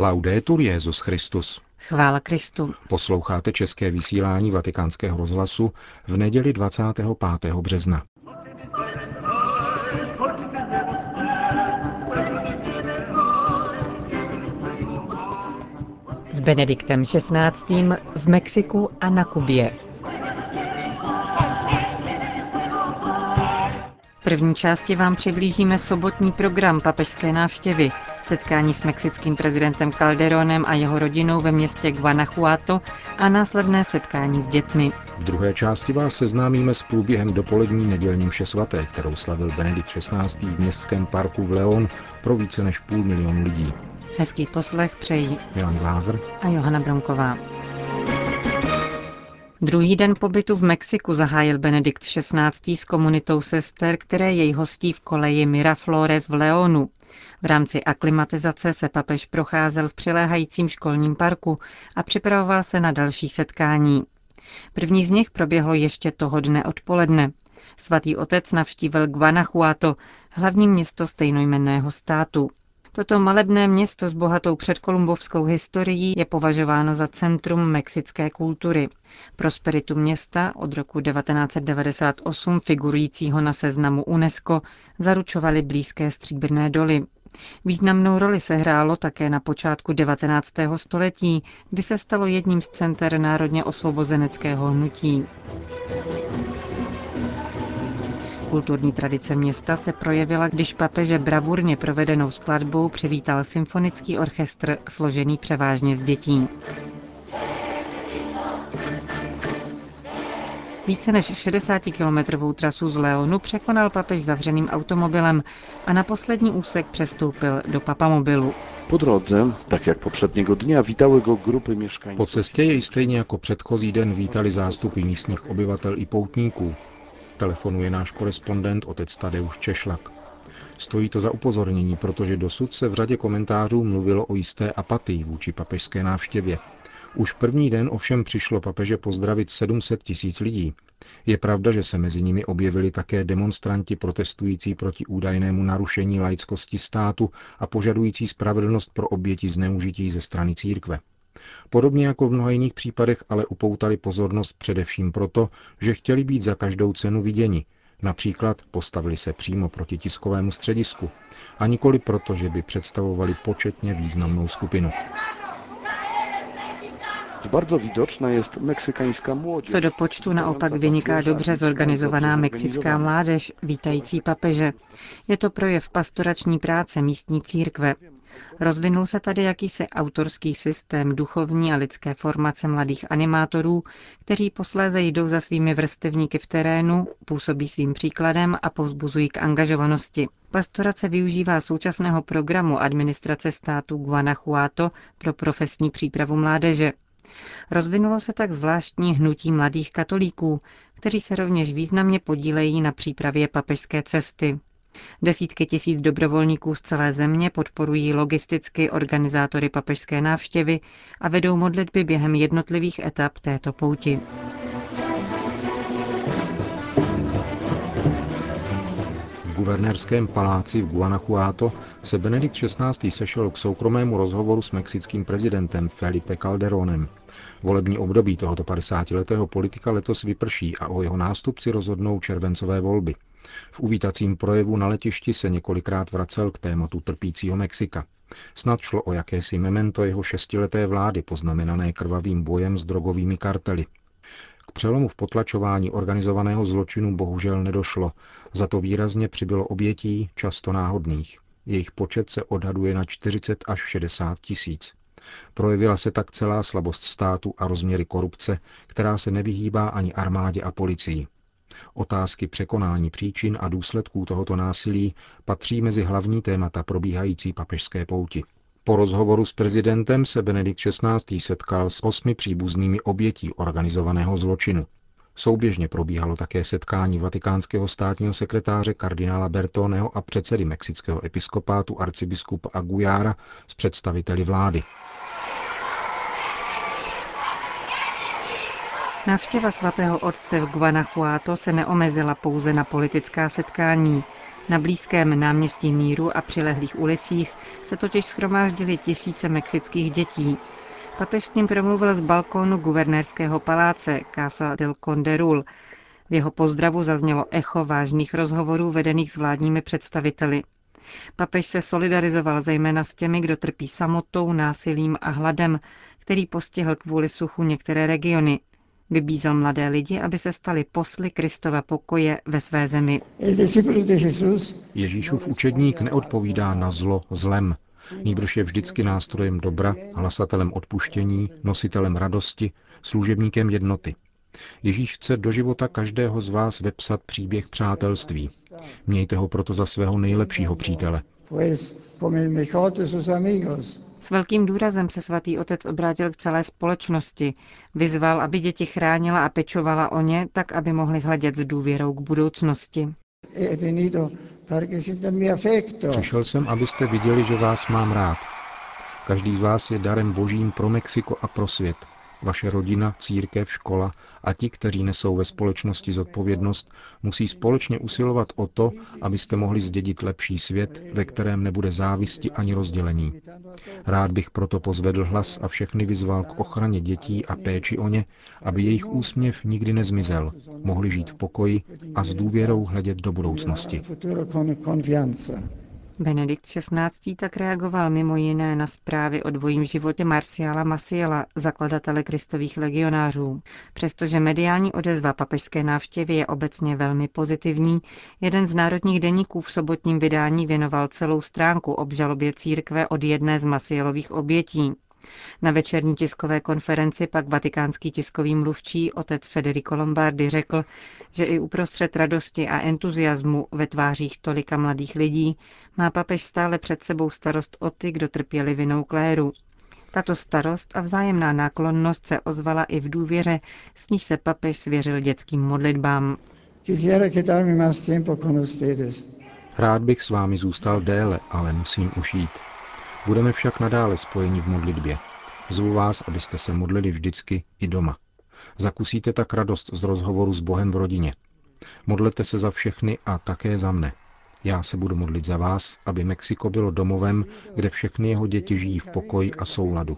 Laudetur Jezus Christus. Chvála Kristu. Posloucháte české vysílání Vatikánského rozhlasu v neděli 25. března. S Benediktem XVI. v Mexiku a na Kubě. V první části vám přiblížíme sobotní program papežské návštěvy, setkání s mexickým prezidentem Calderonem a jeho rodinou ve městě Guanajuato a následné setkání s dětmi. V druhé části vás seznámíme s průběhem dopolední nedělní mše svaté, kterou slavil Benedikt XVI. v městském parku v Leon pro více než půl milionu lidí. Hezký poslech přejí Milan Glázer a Johana Bronková. Druhý den pobytu v Mexiku zahájil Benedikt XVI. s komunitou sester, které jej hostí v koleji Miraflores v Leonu. V rámci aklimatizace se papež procházel v přiléhajícím školním parku a připravoval se na další setkání. První z nich proběhlo ještě toho dne odpoledne. Svatý otec navštívil Guanajuato, hlavní město stejnojmenného státu. Toto malebné město s bohatou předkolumbovskou historií je považováno za centrum mexické kultury. Prosperitu města od roku 1998 figurujícího na seznamu UNESCO zaručovaly blízké stříbrné doly. Významnou roli se hrálo také na počátku 19. století, kdy se stalo jedním z center národně osvobozeneckého hnutí. Kulturní tradice města se projevila, když papeže bravurně provedenou skladbou přivítal symfonický orchestr složený převážně z dětí. Více než 60-kilometrovou trasu z Leonu překonal papež zavřeným automobilem a na poslední úsek přestoupil do papamobilu. Po drodze, tak jak poprzedniego dnia, witały go grupy mieszkańców. Po cestě jej stejně jako předchozí den vítali zástupy místních obyvatel i poutníků. Telefonuje náš korespondent otec Tadeusz Češlak. Stojí to za upozornění, protože dosud se v řadě komentářů mluvilo o jisté apatii vůči papežské návštěvě. Už první den ovšem přišlo papeže pozdravit 700 tisíc lidí. Je pravda, že se mezi nimi objevili také demonstranti protestující proti údajnému narušení laickosti státu a požadující spravedlnost pro oběti zneužití ze strany církve. Podobně jako v mnoha jiných případech ale upoutali pozornost především proto, že chtěli být za každou cenu viděni, Například postavili se přímo proti tiskovému středisku a nikoli proto, že by představovali početně významnou skupinu. Bardzo widoczna jest meksykańska młodzież. Co do počtu naopak vyniká dobře zorganizovaná mexická mládež, vítající papeže. Je to projev pastorační práce místní církve. Rozvinul se tady jakýsi autorský systém duchovní a lidské formace mladých animátorů, kteří posléze jdou za svými vrstevníky v terénu, působí svým příkladem a povzbuzují k angažovanosti. Pastorace využívá současného programu administrace státu Guanajuato pro profesní přípravu mládeže. Rozvinulo se tak zvláštní hnutí mladých katolíků, kteří se rovněž významně podílejí na přípravě papežské cesty. Desítky tisíc dobrovolníků z celé země podporují logisticky organizátory papežské návštěvy a vedou modlitby během jednotlivých etap této pouti. Guvernérském paláci v Guanajuato se Benedikt XVI. sešel k soukromému rozhovoru s mexickým prezidentem Felipe Calderonem. Volební období tohoto 50-letého politika letos vyprší a o jeho nástupci rozhodnou červencové volby. V uvítacím projevu na letišti se několikrát vracel k tématu trpícího Mexika. Snad šlo o jakési memento jeho šestileté vlády poznamenané krvavým bojem s drogovými kartely. K přelomu v potlačování organizovaného zločinu bohužel nedošlo, za to výrazně přibylo obětí, často náhodných. Jejich počet se odhaduje na 40 až 60 tisíc. Projevila se tak celá slabost státu a rozměry korupce, která se nevyhýbá ani armádě a policii. Otázky překonání příčin a důsledků tohoto násilí patří mezi hlavní témata probíhající papežské pouti. Po rozhovoru s prezidentem se Benedikt XVI. setkal s osmi příbuznými obětí organizovaného zločinu. Souběžně probíhalo také setkání vatikánského státního sekretáře kardinála Bertoneho a předsedy mexického episkopátu arcibiskupa Agujára s představiteli vlády. Návštěva svatého otce v Guanajuato se neomezila pouze na politická setkání. Na blízkém náměstí Míru a přilehlých ulicích se totiž schromáždili tisíce mexických dětí. Papež k ním promluvil z balkónu guvernérského paláce Casa del Conderul. V jeho pozdravu zaznělo echo vážných rozhovorů vedených s vládními představiteli. Papež se solidarizoval zejména s těmi, kdo trpí samotou, násilím a hladem, který postihl kvůli suchu některé regiony. Vybízel mladé lidi, aby se stali posly Kristova pokoje ve své zemi. Ježíšův učedník neodpovídá na zlo zlem, Nýbrž je vždycky nástrojem dobra, hlasatelem odpuštění, nositelem radosti, služebníkem jednoty. Ježíš chce do života každého z vás vepsat příběh přátelství. Mějte ho proto za svého nejlepšího přítele. S velkým důrazem se svatý otec obrátil k celé společnosti. Vyzval, aby děti chránila a pečovala o ně, tak aby mohli hledět s důvěrou k budoucnosti. Přišel jsem, abyste viděli, že vás mám rád. Každý z vás je darem božím pro Mexiko a pro svět. Vaše rodina, církev, škola a ti, kteří nesou ve společnosti zodpovědnost, musí společně usilovat o to, abyste mohli zdědit lepší svět, ve kterém nebude závisti ani rozdělení. Rád bych proto pozvedl hlas a všechny vyzval k ochraně dětí a péči o ně, aby jejich úsměv nikdy nezmizel, mohli žít v pokoji a s důvěrou hledět do budoucnosti. Benedikt XVI. tak reagoval mimo jiné na zprávy o dvojím životě Marciala Masiela, zakladatele kristových legionářů. Přestože mediální odezva papežské návštěvy je obecně velmi pozitivní, jeden z národních deníků v sobotním vydání věnoval celou stránku obžalobě církve od jedné z Masielových obětí. Na večerní tiskové konferenci pak vatikánský tiskový mluvčí otec Federico Lombardi řekl, že i uprostřed radosti a entuziasmu ve tvářích tolika mladých lidí má papež stále před sebou starost o ty, kdo trpěli vinou kléru. Tato starost a vzájemná náklonnost se ozvala i v důvěře, s níž se papež svěřil dětským modlitbám. Rád bych s vámi zůstal déle, ale musím už jít. Budeme však nadále spojeni v modlitbě. Zvu vás, abyste se modlili vždycky i doma. Zakusíte tak radost z rozhovoru s Bohem v rodině. Modlete se za všechny a také za mne. Já se budu modlit za vás, aby Mexiko bylo domovem, kde všechny jeho děti žijí v pokoji a souladu.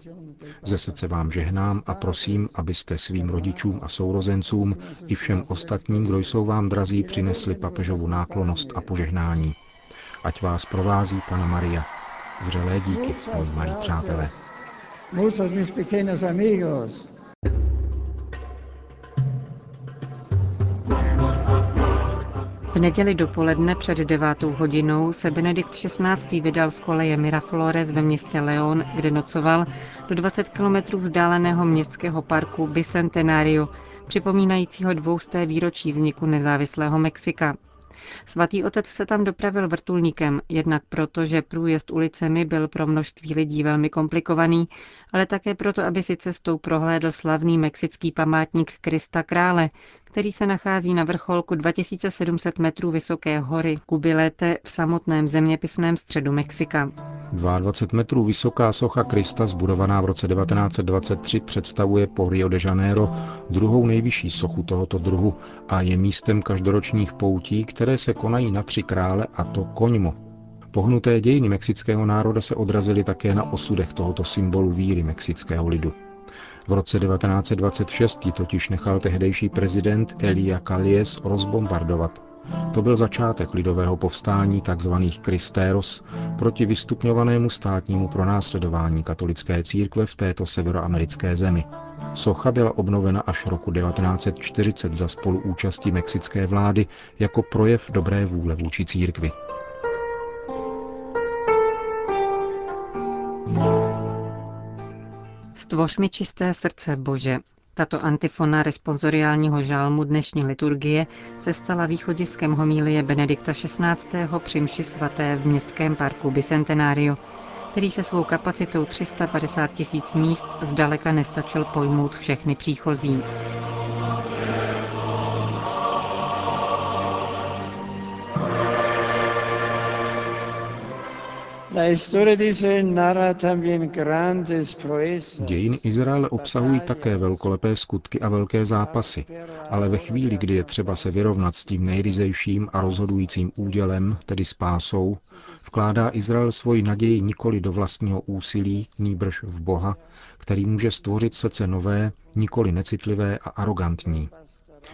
Ze srdce vám žehnám a prosím, abyste svým rodičům a sourozencům i všem ostatním, kdo jsou vám drazí, přinesli papežovu náklonost a požehnání. Ať vás provází Pana Maria, Vřelé díky, moji malí přátelé. V neděli dopoledne před devátou hodinou se Benedikt XVI. vydal z koleje Miraflores ve městě León, kde nocoval, do 20 kilometrů vzdáleného městského parku Bicentenario, připomínajícího dvousté výročí vzniku nezávislého Mexika. Svatý otec se tam dopravil vrtulníkem, jednak proto, že průjezd ulicemi byl pro množství lidí velmi komplikovaný, ale také proto, aby si cestou prohlédl slavný mexický památník Krista Krále, který se nachází na vrcholku 2700 metrů vysoké hory Kubilete v samotném zeměpisném středu Mexika. 22 metrů vysoká socha Krista, zbudovaná v roce 1923, představuje po Rio de Janeiro druhou nejvyšší sochu tohoto druhu a je místem každoročních poutí, které se konají na tři krále a to koňmo. Pohnuté dějiny mexického národa se odrazily také na osudech tohoto symbolu víry mexického lidu. V roce 1926 ji totiž nechal tehdejší prezident Elia Kalies rozbombardovat. To byl začátek lidového povstání tzv. Kristéros proti vystupňovanému státnímu pronásledování katolické církve v této severoamerické zemi. Socha byla obnovena až roku 1940 za spoluúčasti mexické vlády jako projev dobré vůle vůči církvi. Stvoř mi čisté srdce, Bože. Tato antifona responsoriálního žálmu dnešní liturgie se stala východiskem homílie Benedikta XVI. při mši svaté v městském parku Bicentenario, který se svou kapacitou 350 tisíc míst zdaleka nestačil pojmout všechny příchozí. Dějiny Izraele obsahují také velkolepé skutky a velké zápasy, ale ve chvíli, kdy je třeba se vyrovnat s tím nejryzejším a rozhodujícím údělem, tedy spásou, vkládá Izrael svoji naději nikoli do vlastního úsilí, nýbrž v Boha, který může stvořit srdce nové, nikoli necitlivé a arrogantní.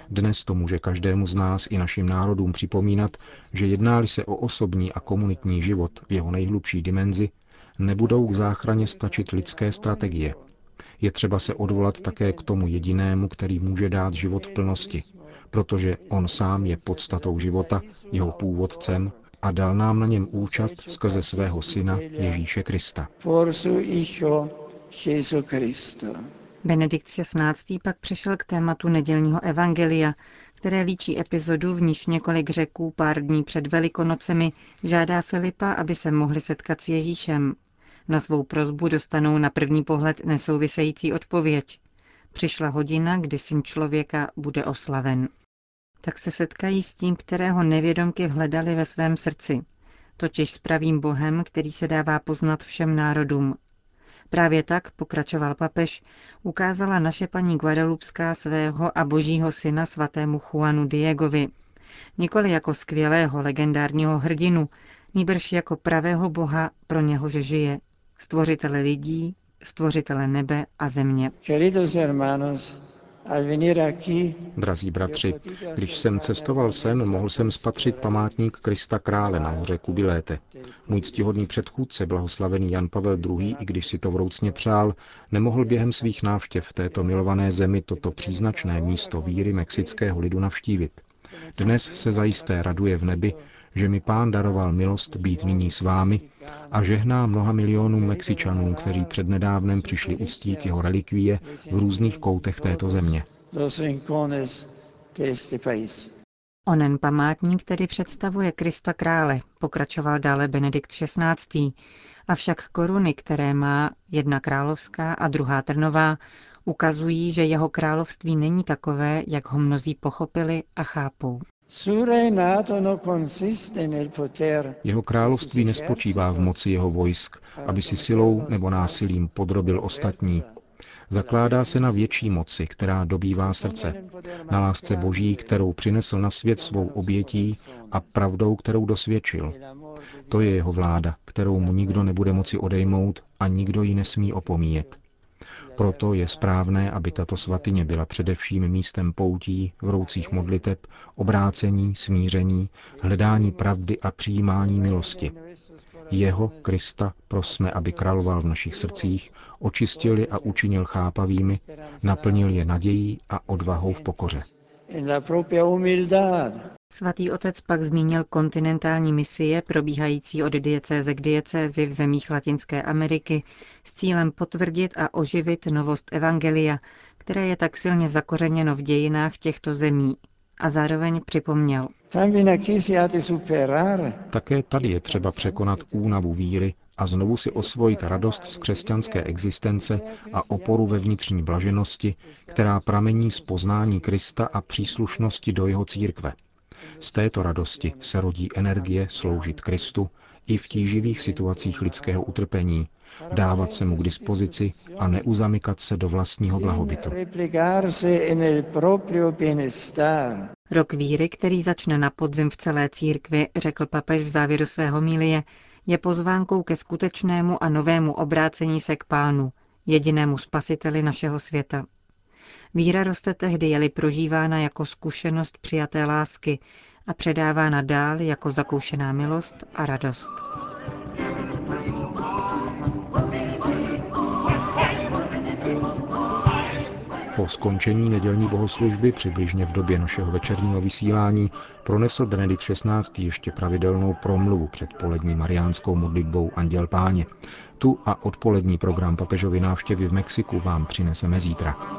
Dnes to může každému z nás i našim národům připomínat, že jednáli se o osobní a komunitní život v jeho nejhlubší dimenzi, nebudou k záchraně stačit lidské strategie. Je třeba se odvolat také k tomu jedinému, který může dát život v plnosti, protože on sám je podstatou života, jeho původcem a dal nám na něm účast skrze svého syna Ježíše Krista. Benedikt XVI. pak přešel k tématu nedělního evangelia, které líčí epizodu, v níž několik řeků pár dní před Velikonocemi žádá Filipa, aby se mohli setkat s Ježíšem. Na svou prozbu dostanou na první pohled nesouvisející odpověď. Přišla hodina, kdy syn člověka bude oslaven. Tak se setkají s tím, kterého nevědomky hledali ve svém srdci, totiž s pravým Bohem, který se dává poznat všem národům, Právě tak, pokračoval papež, ukázala naše paní Guadalupská svého a božího syna svatému Juanu Diegovi. Nikoli jako skvělého legendárního hrdinu, nýbrž jako pravého boha, pro něhož žije, stvořitele lidí, stvořitele nebe a země. Drazí bratři, když jsem cestoval sem, mohl jsem spatřit památník Krista Krále na hoře Kubiléte. Můj ctihodný předchůdce, blahoslavený Jan Pavel II., i když si to vroucně přál, nemohl během svých návštěv v této milované zemi toto příznačné místo víry mexického lidu navštívit. Dnes se zajisté raduje v nebi, že mi pán daroval milost být nyní s vámi a žehná mnoha milionům Mexičanů, kteří přednedávnem přišli uctít jeho relikvie v různých koutech této země. Onen památník tedy představuje Krista krále, pokračoval dále Benedikt XVI. Avšak koruny, které má, jedna královská a druhá trnová, ukazují, že jeho království není takové, jak ho mnozí pochopili a chápou. Jeho království nespočívá v moci jeho vojsk, aby si silou nebo násilím podrobil ostatní. Zakládá se na větší moci, která dobývá srdce, na lásce Boží, kterou přinesl na svět svou obětí a pravdou, kterou dosvědčil. To je jeho vláda, kterou mu nikdo nebude moci odejmout a nikdo ji nesmí opomíjet. Proto je správné, aby tato svatyně byla především místem poutí, vroucích modliteb, obrácení, smíření, hledání pravdy a přijímání milosti. Jeho, Krista, prosme, aby královal v našich srdcích, očistil je a učinil chápavými, naplnil je nadějí a odvahou v pokoře. Svatý otec pak zmínil kontinentální misie probíhající od diecéze k diecézi v zemích Latinské Ameriky s cílem potvrdit a oživit novost Evangelia, které je tak silně zakořeněno v dějinách těchto zemí. A zároveň připomněl. Také tady je třeba překonat únavu víry a znovu si osvojit radost z křesťanské existence a oporu ve vnitřní blaženosti, která pramení z poznání Krista a příslušnosti do jeho církve. Z této radosti se rodí energie sloužit Kristu i v tíživých situacích lidského utrpení, dávat se mu k dispozici a neuzamykat se do vlastního blahobytu. Rok víry, který začne na podzim v celé církvi, řekl papež v závěru svého mílie, je pozvánkou ke skutečnému a novému obrácení se k Pánu, jedinému spasiteli našeho světa. Víra roste tehdy, je-li prožívána jako zkušenost přijaté lásky a předávána dál jako zakoušená milost a radost. Po skončení nedělní bohoslužby přibližně v době našeho večerního vysílání pronesl Benedikt XVI. ještě pravidelnou promluvu před polední mariánskou modlitbou Anděl Páně. Tu a odpolední program papežovy návštěvy v Mexiku vám přineseme zítra.